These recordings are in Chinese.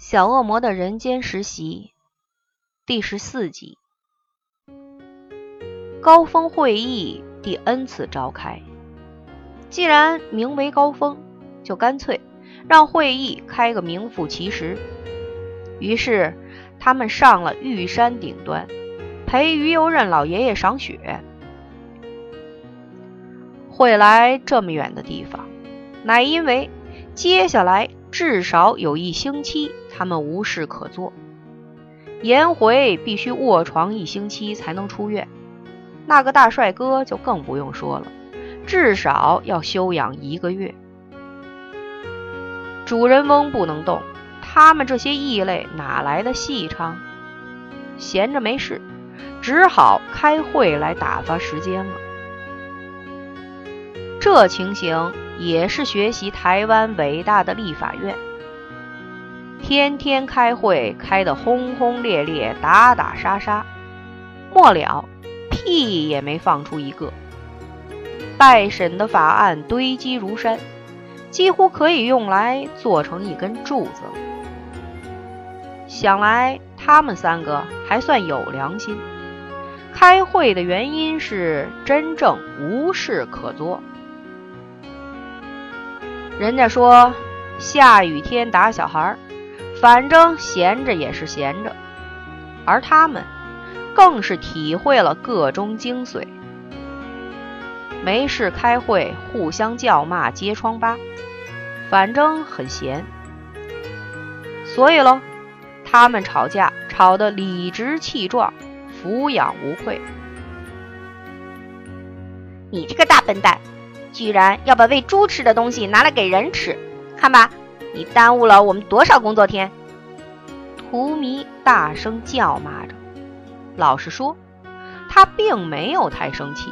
小恶魔的人间实习第十四集。高峰会议第 N 次召开，既然名为高峰，就干脆让会议开个名副其实。于是他们上了玉山顶端，陪于右任老爷爷赏雪。会来这么远的地方，乃因为接下来至少有一星期他们无事可做。颜回必须卧床一星期才能出院，那个大帅哥就更不用说了，至少要休养一个月。主人翁不能动，他们这些异类哪来的戏唱？闲着没事，只好开会来打发时间了。这情形也是学习台湾伟大的立法院，天天开会，开得轰轰烈烈，打打杀杀，末了屁也没放出一个。待审的法案堆积如山，几乎可以用来做成一根柱子了。想来他们三个还算有良心，开会的原因是真正无事可做。人家说下雨天打小孩儿，反正闲着也是闲着，而他们更是体会了个中精髓。没事开会，互相叫骂揭疮疤，反正很闲，所以喽，他们吵架吵得理直气壮，俯仰无愧。你这个大笨蛋！居然要把喂猪吃的东西拿来给人吃，看吧，你耽误了我们多少工作天！荼蘼大声叫骂着。老实说，他并没有太生气，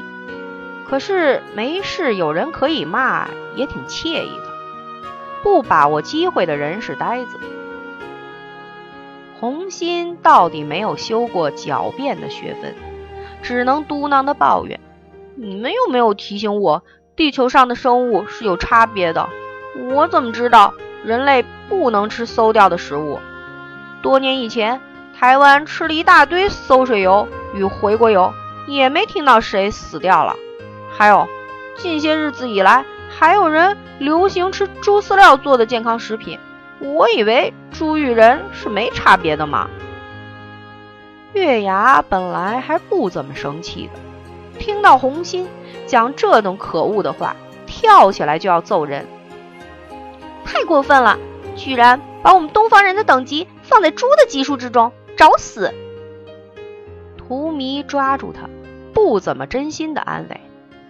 可是没事有人可以骂，也挺惬意的。不把握机会的人是呆子。红心到底没有修过狡辩的学分，只能嘟囔的抱怨：“你们又没有提醒我？”地球上的生物是有差别的，我怎么知道人类不能吃馊掉的食物？多年以前，台湾吃了一大堆馊水油与回锅油，也没听到谁死掉了。还有，近些日子以来，还有人流行吃猪饲料做的健康食品，我以为猪与人是没差别的嘛。月牙本来还不怎么生气的。听到红心讲这种可恶的话，跳起来就要揍人，过分了！居然把我们东方人的等级放在猪的级数之中，找死！荼蘼抓住他，不怎么真心的安慰：“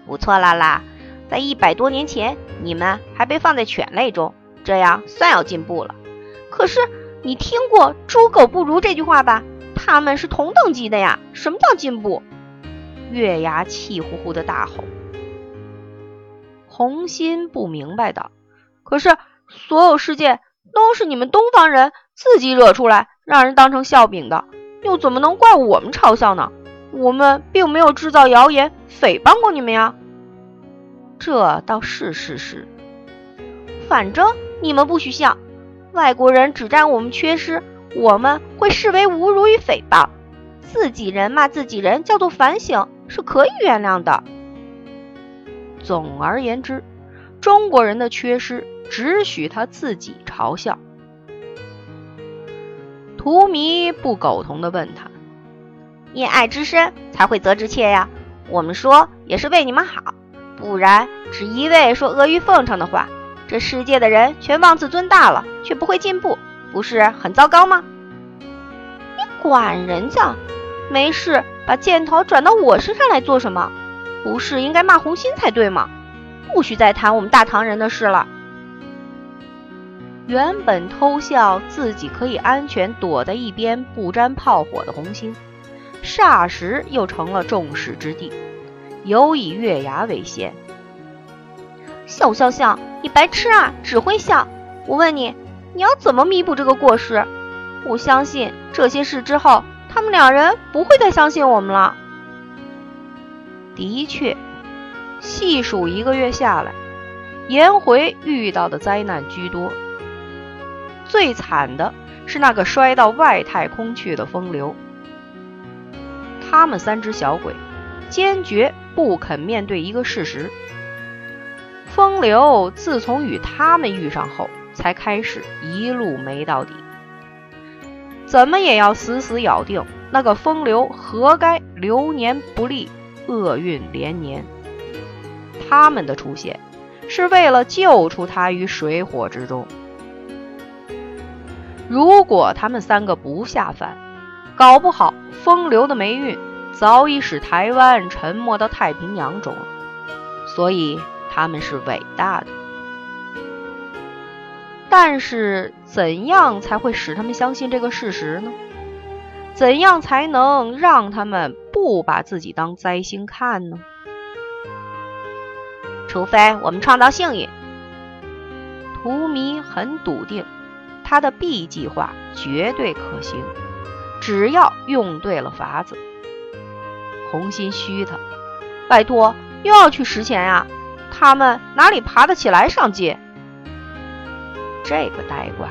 不错啦啦，在一百多年前，你们还被放在犬类中，这样算有进步了。可是你听过‘猪狗不如’这句话吧？他们是同等级的呀！什么叫进步？”月牙气呼呼的大吼，红心不明白的，可是所有事件都是你们东方人自己惹出来，让人当成笑柄的，又怎么能怪我们嘲笑呢？我们并没有制造谣言诽谤过你们呀。这倒是事实。反正你们不许笑，外国人指摘我们缺失，我们会视为侮辱与诽谤。自己人骂自己人叫做反省。是可以原谅的。总而言之，中国人的缺失只许他自己嘲笑。荼蘼不苟同的问他：“念爱之深才会责之切呀？我们说也是为你们好，不然只一味说阿谀奉承的话，这世界的人全妄自尊大了，却不会进步，不是很糟糕吗？你管人家？没事。”把箭头转到我身上来做什么？不是应该骂红心才对吗？不许再谈我们大唐人的事了。原本偷笑自己可以安全躲在一边不沾炮火的红星，霎时又成了众矢之的，尤以月牙为先。笑笑笑，你白痴啊！只会笑。我问你，你要怎么弥补这个过失？我相信这些事之后。他们两人不会再相信我们了。的确，细数一个月下来，颜回遇到的灾难居多。最惨的是那个摔到外太空去的风流。他们三只小鬼坚决不肯面对一个事实：风流自从与他们遇上后，才开始一路没到底。怎么也要死死咬定那个风流活该流年不利，厄运连年。他们的出现是为了救出他于水火之中。如果他们三个不下凡，搞不好风流的霉运早已使台湾沉没到太平洋中了。所以他们是伟大的。但是，怎样才会使他们相信这个事实呢？怎样才能让他们不把自己当灾星看呢？除非我们创造幸运。图迷很笃定，他的 B 计划绝对可行，只要用对了法子。红心虚他，拜托，又要去实钱呀？他们哪里爬得起来上街？这个呆瓜，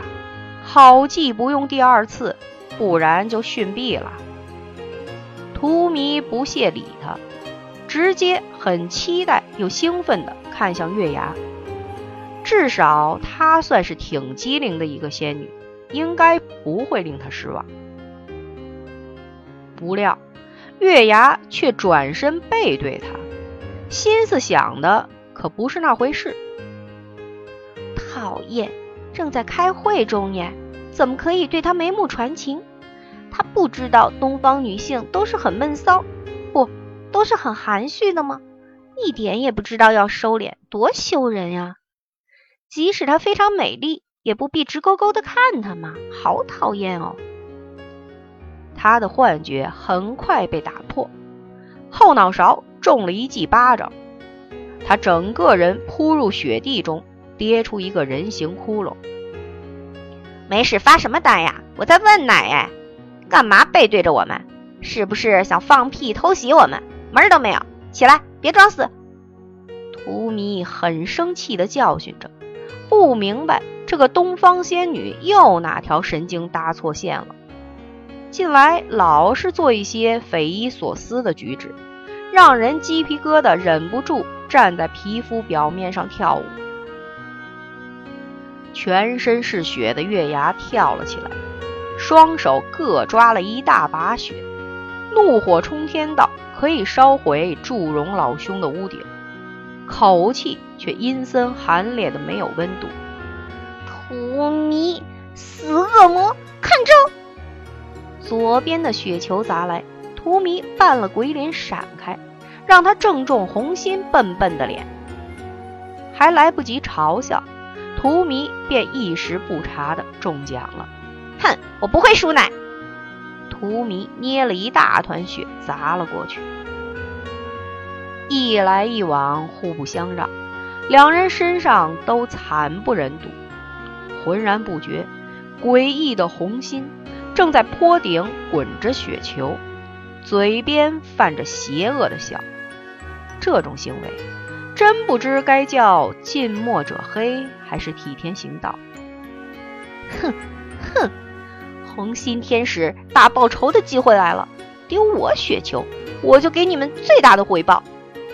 好计不用第二次，不然就逊毙了。图迷不屑理他，直接很期待又兴奋地看向月牙。至少她算是挺机灵的一个仙女，应该不会令他失望。不料月牙却转身背对他，心思想的可不是那回事。讨厌！正在开会中呢，怎么可以对他眉目传情？他不知道东方女性都是很闷骚，都是很含蓄的吗？一点也不知道要收敛，多羞人呀！即使她非常美丽，也不必直勾勾的看她嘛，好讨厌哦！他的幻觉很快被打破，后脑勺中了一记巴掌，他整个人扑入雪地中。跌出一个人形窟窿。没事，发什么呆呀？我在问奶哎，干嘛背对着我们？是不是想放屁偷袭我们？门都没有！起来，别装死！图迷很生气地教训着，不明白这个东方仙女又哪条神经搭错线了。近来老是做一些匪夷所思的举止，让人鸡皮疙瘩忍不住站在皮肤表面上跳舞。全身是血的月牙跳了起来，双手各抓了一大把血，怒火冲天道：“可以烧毁祝融老兄的屋顶。”口气却阴森寒冽的没有温度。荼蘼，死恶魔，看招！左边的雪球砸来，荼蘼扮了鬼脸闪开，让他正中红心笨笨的脸，还来不及嘲笑。荼蘼便一时不察的中奖了，哼，我不会输奶。荼蘼捏了一大团雪砸了过去，一来一往，互不相让，两人身上都惨不忍睹。浑然不觉，诡异的红心正在坡顶滚着雪球，嘴边泛着邪恶的笑。这种行为。真不知该叫近墨者黑，还是替天行道。哼哼，红心天使大报仇的机会来了！丢我雪球，我就给你们最大的回报。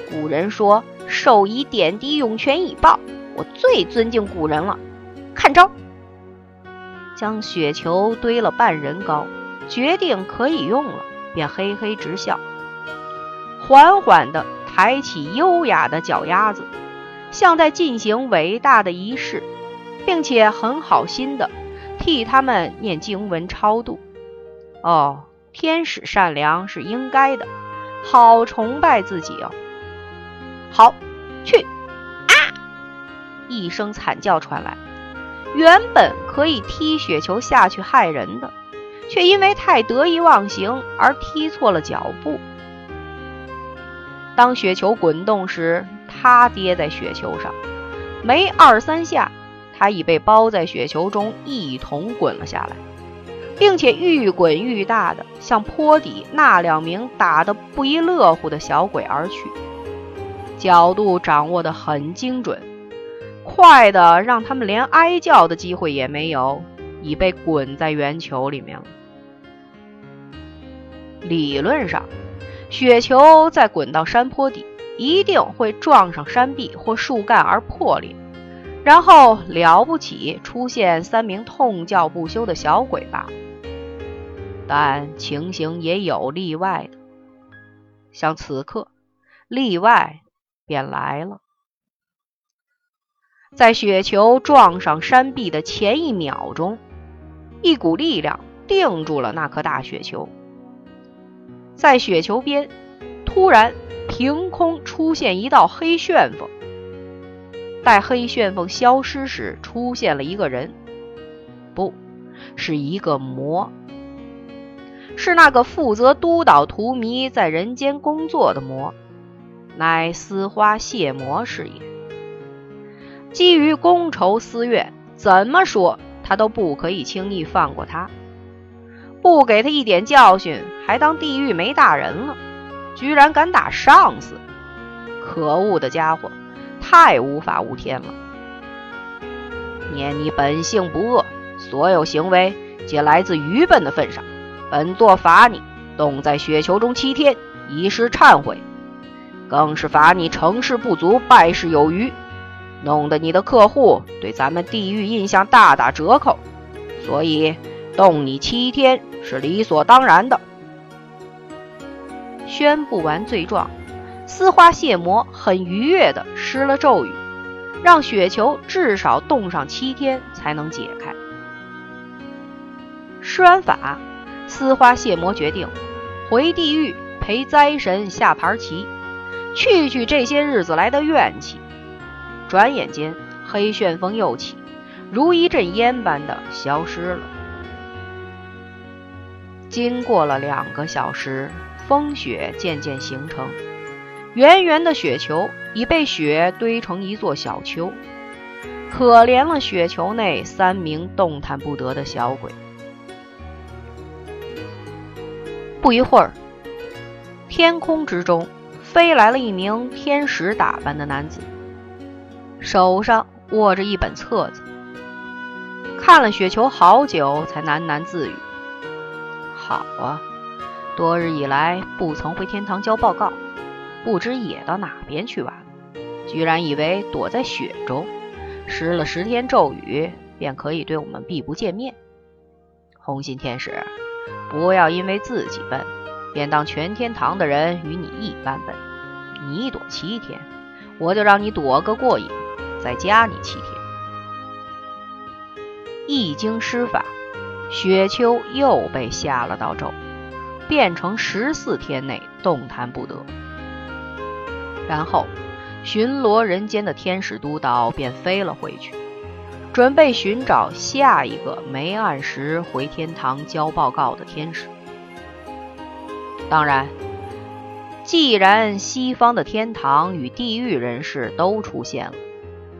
古人说“授以点滴，涌泉以报”，我最尊敬古人了。看招！将雪球堆了半人高，决定可以用了，便嘿嘿直笑，缓缓的。抬起优雅的脚丫子，像在进行伟大的仪式，并且很好心的替他们念经文超度。哦，天使善良是应该的，好崇拜自己哦。好，去！啊！一声惨叫传来，原本可以踢雪球下去害人的，却因为太得意忘形而踢错了脚步。当雪球滚动时，他跌在雪球上，没二三下，他已被包在雪球中一同滚了下来，并且愈滚愈大的向坡底那两名打得不亦乐乎的小鬼而去，角度掌握得很精准，快的让他们连哀叫的机会也没有，已被滚在圆球里面了。理论上，雪球在滚到山坡底，一定会撞上山壁或树干而破裂，然后了不起出现三名痛叫不休的小鬼吧。但情形也有例外的，像此刻，例外便来了。在雪球撞上山壁的前一秒钟，一股力量定住了那颗大雪球。在雪球边，突然凭空出现一道黑旋风。待黑旋风消失时，出现了一个人，不是一个魔，是那个负责督导荼蘼在人间工作的魔，乃丝花谢魔是也。基于公仇私怨，怎么说他都不可以轻易放过他。不给他一点教训，还当地狱没大人了，居然敢打上司！可恶的家伙，太无法无天了！念你本性不恶，所有行为皆来自愚笨的份上，本座罚你冻在雪球中七天，以示忏悔；更是罚你成事不足，败事有余。弄得你的客户对咱们地狱印象大打折扣，所以冻你七天是理所当然的。宣布完罪状，丝花谢魔很愉悦地施了咒语，让雪球至少冻上七天才能解开。施完法，丝花谢魔决定回地狱陪灾神下盘棋，去去这些日子来的怨气。转眼间，黑旋风又起，如一阵烟般的消失了。经过了两个小时，风雪渐渐形成，圆圆的雪球已被雪堆成一座小丘。可怜了雪球内三名动弹不得的小鬼。不一会儿，天空之中飞来了一名天使打扮的男子。手上握着一本册子，看了雪球好久，才喃喃自语：“好啊，多日以来不曾回天堂交报告，不知野到哪边去玩。居然以为躲在雪中，施了十天咒语，便可以对我们避不见面。红心天使，不要因为自己笨，便当全天堂的人与你一般笨。你躲七天，我就让你躲个过瘾。”再加你七天，一经施法，雪丘又被下了道咒，变成十四天内动弹不得。然后，巡逻人间的天使督导便飞了回去，准备寻找下一个没按时回天堂交报告的天使。当然，既然西方的天堂与地狱人士都出现了。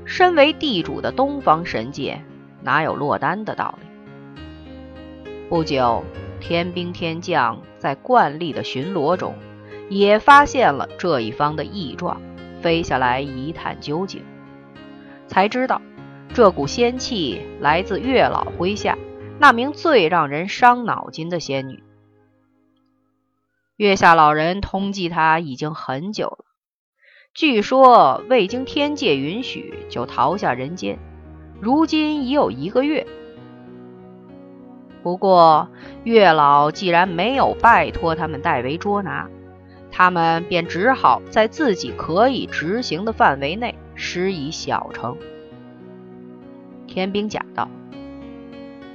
身为地主的东方神界，哪有落单的道理？不久，天兵天将在惯例的巡逻中，也发现了这一方的异状，飞下来一探究竟，才知道这股仙气来自月老麾下那名最让人伤脑筋的仙女。月下老人通缉她已经很久了。据说未经天界允许就逃下人间，如今已有一个月。不过月老既然没有拜托他们代为捉拿，他们便只好在自己可以执行的范围内施以小惩。天兵甲道：“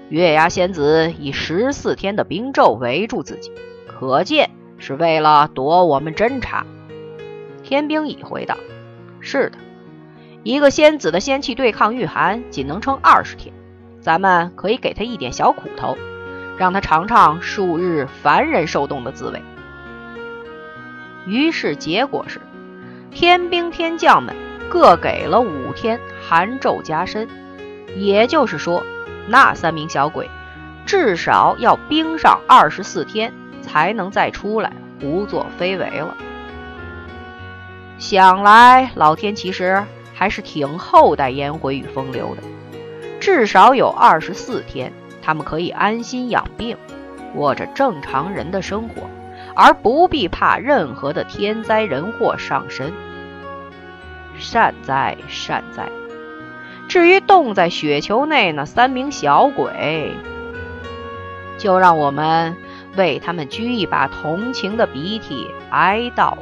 月牙仙子以十四天的冰咒围住自己，可见是为了躲我们侦查。”天兵乙回道：“是的，一个仙子的仙气对抗御寒，仅能撑二十天。咱们可以给他一点小苦头，让他尝尝数日凡人受冻的滋味。”于是结果是，天兵天将们各给了五天寒咒加身，也就是说，那三名小鬼至少要冰上二十四天，才能再出来胡作非为了。想来，老天其实还是挺厚待颜回与风流的，至少有二十四天，他们可以安心养病，过着正常人的生活，而不必怕任何的天灾人祸上身。善哉善哉。至于冻在雪球内那三名小鬼，就让我们为他们掬一把同情的鼻涕，哀悼。